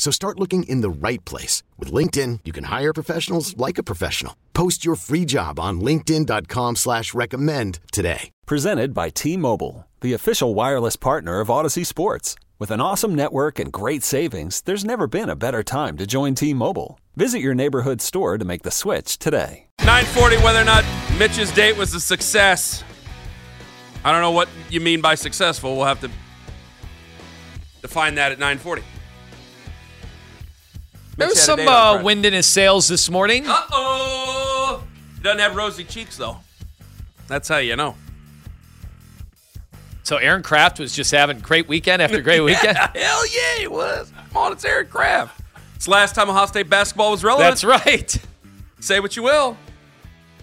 So start looking in the right place. With LinkedIn, you can hire professionals like a professional. Post your free job on linkedin.com slash recommend today. Presented by T-Mobile, the official wireless partner of Audacy Sports. With an awesome network and great savings, there's never been a better time to join T-Mobile. Visit your neighborhood store to make the switch today. 940, whether or not Mitch's date was a success. I don't know what you mean by successful. We'll have to define that at 940. There was Mitch had a some uh, wind in his sails this morning. Uh-oh. He doesn't have rosy cheeks, though. That's how you know. So Aaron Craft was just having great weekend after great weekend. Hell yeah, he was. Come on, it's Eric Kraft. It's the last time Ohio State basketball was relevant. That's right. Say what you will.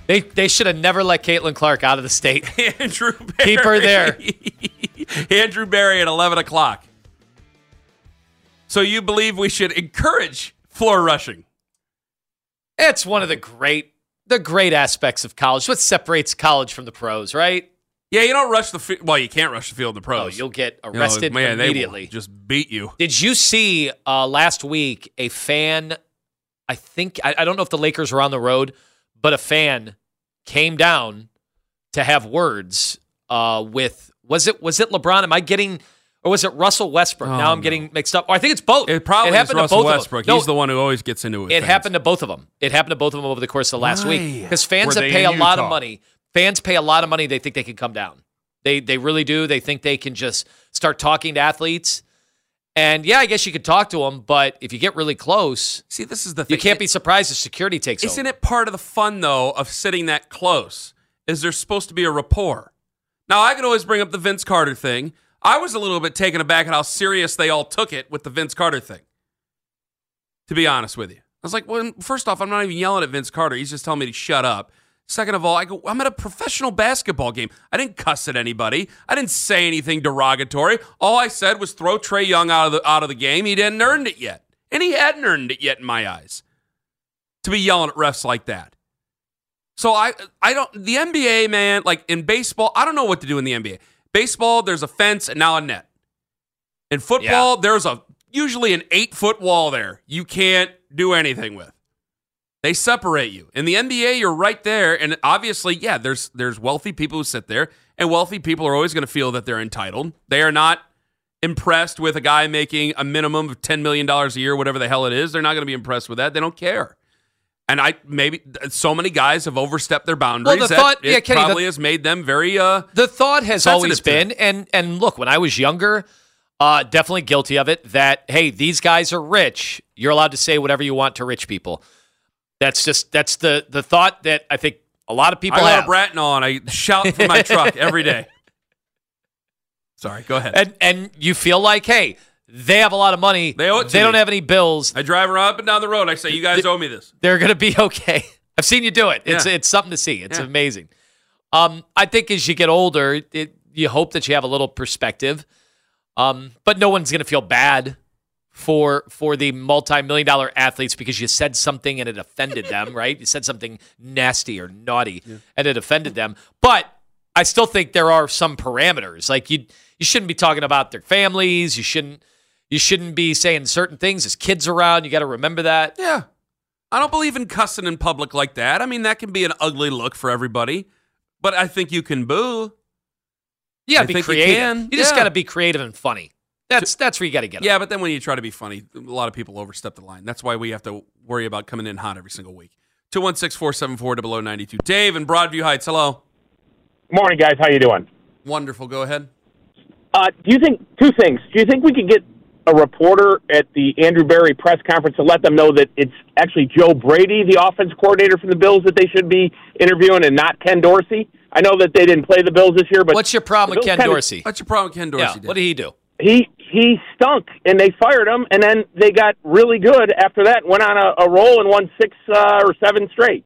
They they should have never let Caitlin Clark out of the state. Andrew Berry. Keep her there. Andrew Berry at 11 o'clock. So you believe we should encourage floor rushing? It's one of the great the great aspects of college. What separates college from the pros, right? Yeah, you don't rush the field. Well, you can't rush the field in the Oh, pros. you'll get You know, arrested man, they immediately. just beat you. Did you see uh, last week a fan? I think I, I don't know if the Lakers were on the road, but a fan came down to have words uh, with was it was it LeBron? Am I getting or was it Russell Westbrook? Oh, now I'm no. getting mixed up. Or I think it's both. It probably is happened Russell to both Westbrook. Of them. No, He's the one who always gets into it. with it fans. happened to both of them. It happened to both of them over the course of the last week because fans Were that pay a in lot of money, fans pay a lot of money. They think they can come down. They they really do. They think they can just start talking to athletes. And yeah, I guess you could talk to them, but if you get really close, See, this is the thing. you can't be surprised if security takes Isn't over. it part of the fun though of sitting that close? Is there supposed to be a rapport? Now I can always bring up the Vince Carter thing. I was a little bit taken aback at how serious they all took it with the Vince Carter thing. To be honest with you, I was like, well, first off, I'm not even yelling at Vince Carter. He's just telling me to shut up. Second of all, I go, I'm at a professional basketball game. I didn't cuss at anybody. I didn't say anything derogatory. All I said was throw Trae Young out of the out of the game. He didn't earned it yet, and he hadn't earned it yet in my eyes to be yelling at refs like that. So I I don't the NBA man like in baseball I don't know what to do in the NBA. Baseball there's a fence and now a net. In football there's a usually an eight foot wall there you can't do anything with. They separate you. In the NBA you're right there and obviously yeah there's there's wealthy people who sit there and wealthy people are always going to feel that they're entitled. They are not impressed with a guy making a minimum of 10 million dollars a year whatever the hell it is. They're not going to be impressed with that. They don't care. And I maybe so many guys have overstepped their boundaries Well, the that thought- yeah, Kenny, the- probably has made them very uh The thought has always been, and and look, when I was younger, uh, definitely guilty of it. That hey, these guys are rich. You're allowed to say whatever you want to rich people. That's just that's the the thought that I think a lot of people I have. Bratton on. I shout from my truck every day. Sorry, go ahead. and and you feel like hey, they have a lot of money. They owe it They don't have any bills. I drive around up and down the road. I say, "You guys owe me this." They're going to be okay. I've seen you do it. It's Yeah. it's something to see. It's Yeah. amazing. Um, I think as you get older, it, you hope that you have a little perspective. Um, but no one's going to feel bad for for the multi-million dollar athletes because you said something and it offended them, right? You said something nasty or naughty and it offended them. But I still think there are some parameters. Like you you shouldn't be talking about their families. You shouldn't you shouldn't be saying certain things. as kids around. You got to remember that. Yeah. I don't believe in cussing in public like that. I mean, that can be an ugly look for everybody, but I think you can boo. Yeah, I be think you creative. can. just Yeah. got to be creative and funny. That's that's where you got to get. Yeah, but then when you try to be funny, a lot of people overstep the line. That's why we have to worry about coming in hot every single week. 216 474 0092. Dave in Broadview Heights. Hello. Morning, guys. How you doing? Wonderful. Go ahead. Uh, do you think two things? Do you think we could get a reporter at the Andrew Berry press conference to let them know that it's actually Joe Brady, the offense coordinator for the Bills, that they should be interviewing, and not Ken Dorsey? I know that they didn't play the Bills this year, but What's your problem with Ken kinda- Dorsey? What's your problem with Ken Dorsey? Yeah, Dave? what did he do? He he stunk, and they fired him, and then they got really good after that. Went on a, a roll and won six uh, or seven straight.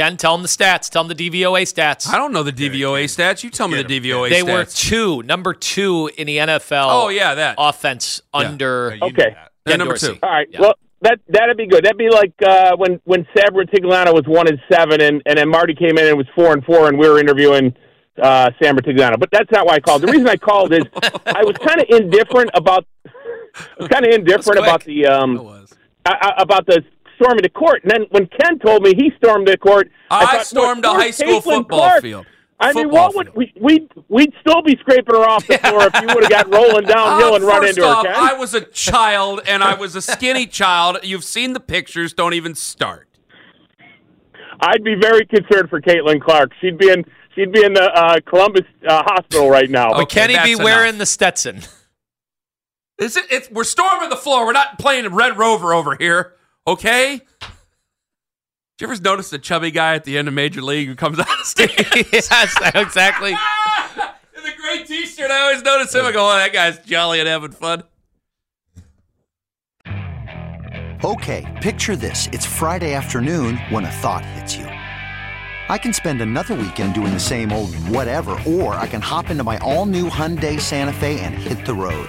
Ken, tell them the stats. Tell them the DVOA stats. I don't know the DVOA stats. You tell me the Get 'em, DVOA they stats. were two, number two in the NFL. Oh, yeah, that. offense Yeah. under. Yeah, you Okay. knew that. Yeah, Ken number Dorsey. two. All right. Yeah. Well, that that'd be good. That'd be like uh, when when Sam Rutigliano was one and seven, and and then Marty came in and was four and four, and we were interviewing uh, Sam Rutigliano. But that's not why I called. The reason I called is I was kind of indifferent about. I was kind of indifferent quick. about the It um was. I, I- about the storming the court. And then when Ken told me he stormed the court, I, I thought, stormed what, a high school Caitlin football Clark? field. I mean, what would we we'd we'd still be scraping her off the floor if you would have got rolling downhill Uh, and run into off, her. Ken. I was a child and I was a skinny child. You've seen the pictures. Don't even start. I'd be very concerned for Caitlin Clark. She'd be in she'd be in the uh, Columbus uh, hospital right now. Okay, But can he be that's wearing the Stetson? Is it? It's, we're storming the floor. We're not playing Red Rover over here. Okay. Did you ever notice the chubby guy at the end of Major League who comes out of the stadium? yes, exactly. In the gray T-shirt, I always notice him. I go, "Oh, that guy's jolly and having fun." Okay, picture this. It's Friday afternoon when a thought hits you. I can spend another weekend doing the same old whatever, or I can hop into my all new Hyundai Santa Fe and hit the road.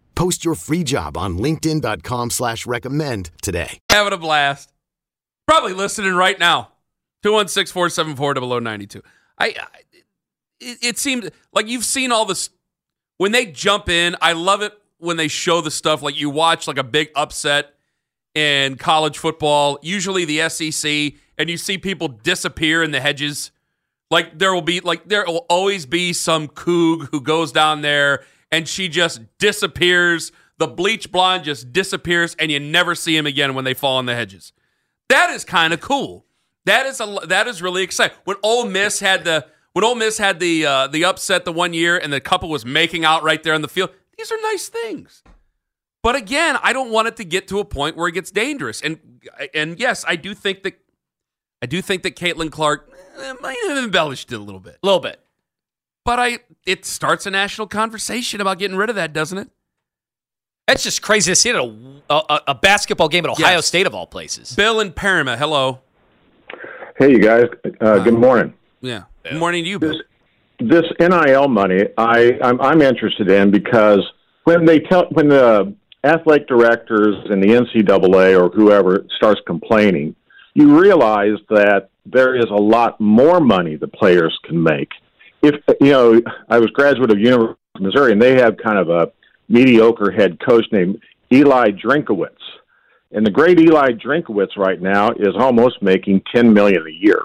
Post your free job on linkedin.com slash recommend today. Having a blast. Probably listening right now. 216-474-0092. I, I it, it seemed like you've seen all this when they jump in. I love it when they show the stuff like you watch like a big upset in college football, usually the SEC, and you see people disappear in the hedges. Like there will be like there will always be some coog who goes down there and she just disappears. The bleach blonde just disappears and you never see him again when they fall in the hedges. That is kind of cool. That is a that is really exciting. When Ole Miss had the when Ole Miss had the uh, the upset the one year and the couple was making out right there on the field, these are nice things. But again, I don't want it to get to a point where it gets dangerous. And and yes, I do think that I do think that Caitlin Clark eh, might have embellished it a little bit. A little bit. But I it starts a national conversation about getting rid of that, doesn't it? That's just crazy to see it at a, a, a basketball game at Ohio Yes. State of all places. Bill and Parma, hello. Hey, you guys. Uh, good morning. Yeah. Good morning to you, Bill. This NIL money, I I'm, I'm interested in because when they tell when the athletic directors and the NCAA or whoever starts complaining, you realize that there is a lot more money the players can make. If you know, I was graduate of University of Missouri, and they have kind of a mediocre head coach named Eli Drinkwitz. And the great Eli Drinkwitz right now is almost making ten million a year.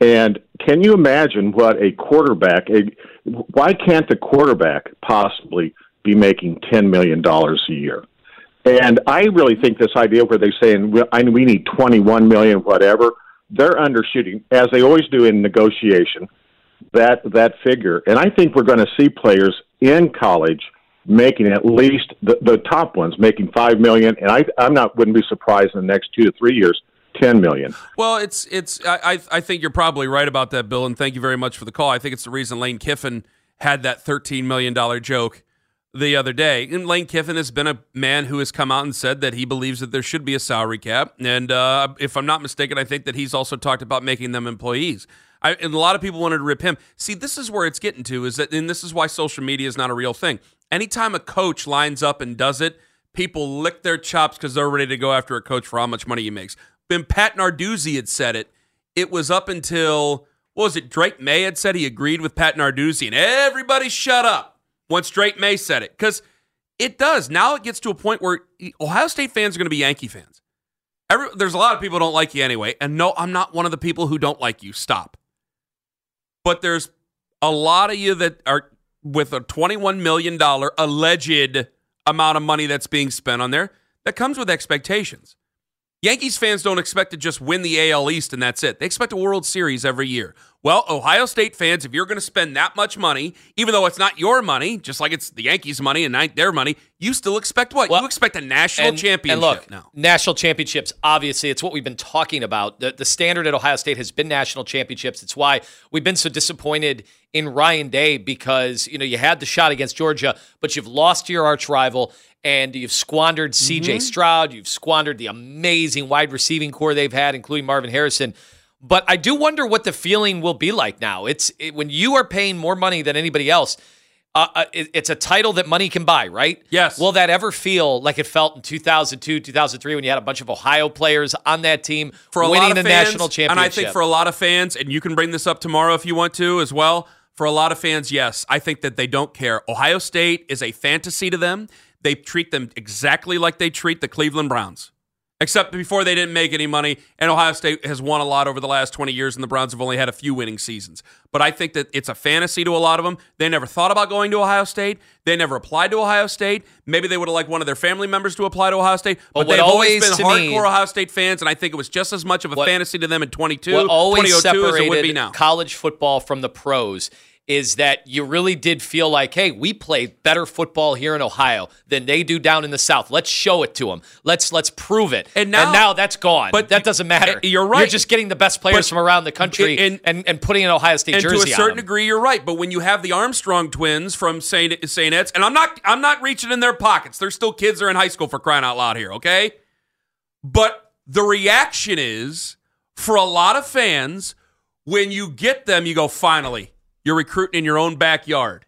And can you imagine what a quarterback? A, why can't the quarterback possibly be making ten million dollars a year? And I really think this idea where saying "Well, I we need twenty one million, whatever, they're undershooting as they always do in negotiation that that figure. And I think we're going to see players in college making at least the, the top ones making five million, and I I'm not wouldn't be surprised in the next two to three years ten million. Well, it's it's I I think you're probably right about that, Bill, and thank you very much for the call. I think it's the reason Lane Kiffin had that thirteen million dollar joke the other day. And Lane Kiffin has been a man who has come out and said that he believes that there should be a salary cap. And uh, if I'm not mistaken, I think that he's also talked about making them employees. I, and a lot of people wanted to rip him. See, this is where it's getting to is that, and this is why social media is not a real thing. Anytime a coach lines up and does it, people lick their chops because they're ready to go after a coach for how much money he makes. When Pat Narduzzi had said it, it was up until what was it? Drake Maye had said he agreed with Pat Narduzzi, and everybody shut up once Drake Maye said it because it does. Now it gets to a point where Ohio State fans are going to be Yankee fans. Every, there's a lot of people don't like you anyway, and no, I'm not one of the people who don't like you. Stop. But there's a lot of you that are with a 21 million dollar alleged amount of money that's being spent on there that comes with expectations. Yankees fans don't expect to just win the AL East and that's it. They expect a World Series every year. Well, Ohio State fans, if you're going to spend that much money, even though it's not your money, just like it's the Yankees' money and their money, you still expect what? Well, you expect a national and, championship and look, now. National championships, obviously, it's what we've been talking about. The, the standard at Ohio State has been national championships. It's why we've been so disappointed in Ryan Day because, you know, you had the shot against Georgia, but you've lost to your arch rival and you've squandered CJ Mm-hmm. Stroud. You've squandered the amazing wide receiving core they've had, including Marvin Harrison. But I do wonder what the feeling will be like now. It's it, when you are paying more money than anybody else. Uh, uh, it, it's a title that money can buy, right? Yes. Will that ever feel like it felt in 2002, 2003 when you had a bunch of Ohio players on that team for a winning lot of the fans, national championship? And I think for a lot of fans, and you can bring this up tomorrow if you want to as well. For a lot of fans, yes, I think that they don't care. Ohio State is a fantasy to them. They treat them exactly like they treat the Cleveland Browns. Except before they didn't make any money, and Ohio State has won a lot over the last 20 years, and the Browns have only had a few winning seasons. But I think that it's a fantasy to a lot of them. They never thought about going to Ohio State. They never applied to Ohio State. Maybe they would have liked one of their family members to apply to Ohio State. But, But they've always always, been hardcore me- Ohio State fans, and I think it was just as much of a What- fantasy to them in 22, what always 2002 as it would be separated now. college football from the pros is that you really did feel like, hey, we play better football here in Ohio than they do down in the South. Let's show it to them. Let's let's prove it. And now- that's gone. but that doesn't matter. you're right. You're just getting the best players But- from around the country and- and, and, putting an Ohio State and jersey to a certain degree, you're right. But when you have the Armstrong twins from Saint Saint Ed's, and I'm not I'm not reaching in their pockets. They're still kids. They're in high school for crying out loud here. Okay, but the reaction is for a lot of fans when you get them, you go finally. You're recruiting in your own backyard.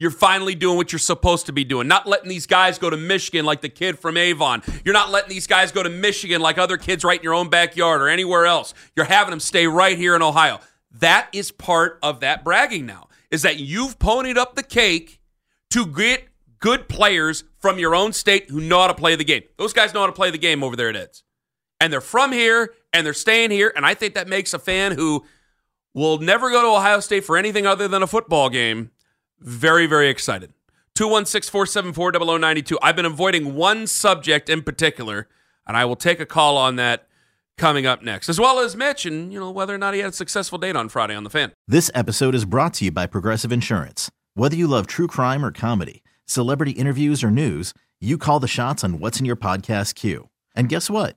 You're finally doing what you're supposed to be doing. Not letting these guys go to Michigan like the kid from Avon. You're not letting these guys go to Michigan like other kids right in your own backyard or anywhere else. You're having them stay right here in Ohio. That is part of that bragging now, is that you've ponied up the cake to get good players from your own state who know how to play the game. Those guys know how to play the game over there at Eds. And they're from here and they're staying here. And I think that makes a fan who will never go to Ohio State for anything other than a football game very, very excited. 216 474 0092. I've been avoiding one subject in particular, and I will take a call on that coming up next, as well as Mitch and you know whether or not he had a successful date on Friday on the fan. This episode is brought to you by Progressive Insurance. Whether you love true crime or comedy, celebrity interviews or news, you call the shots on what's in your podcast queue. And guess what?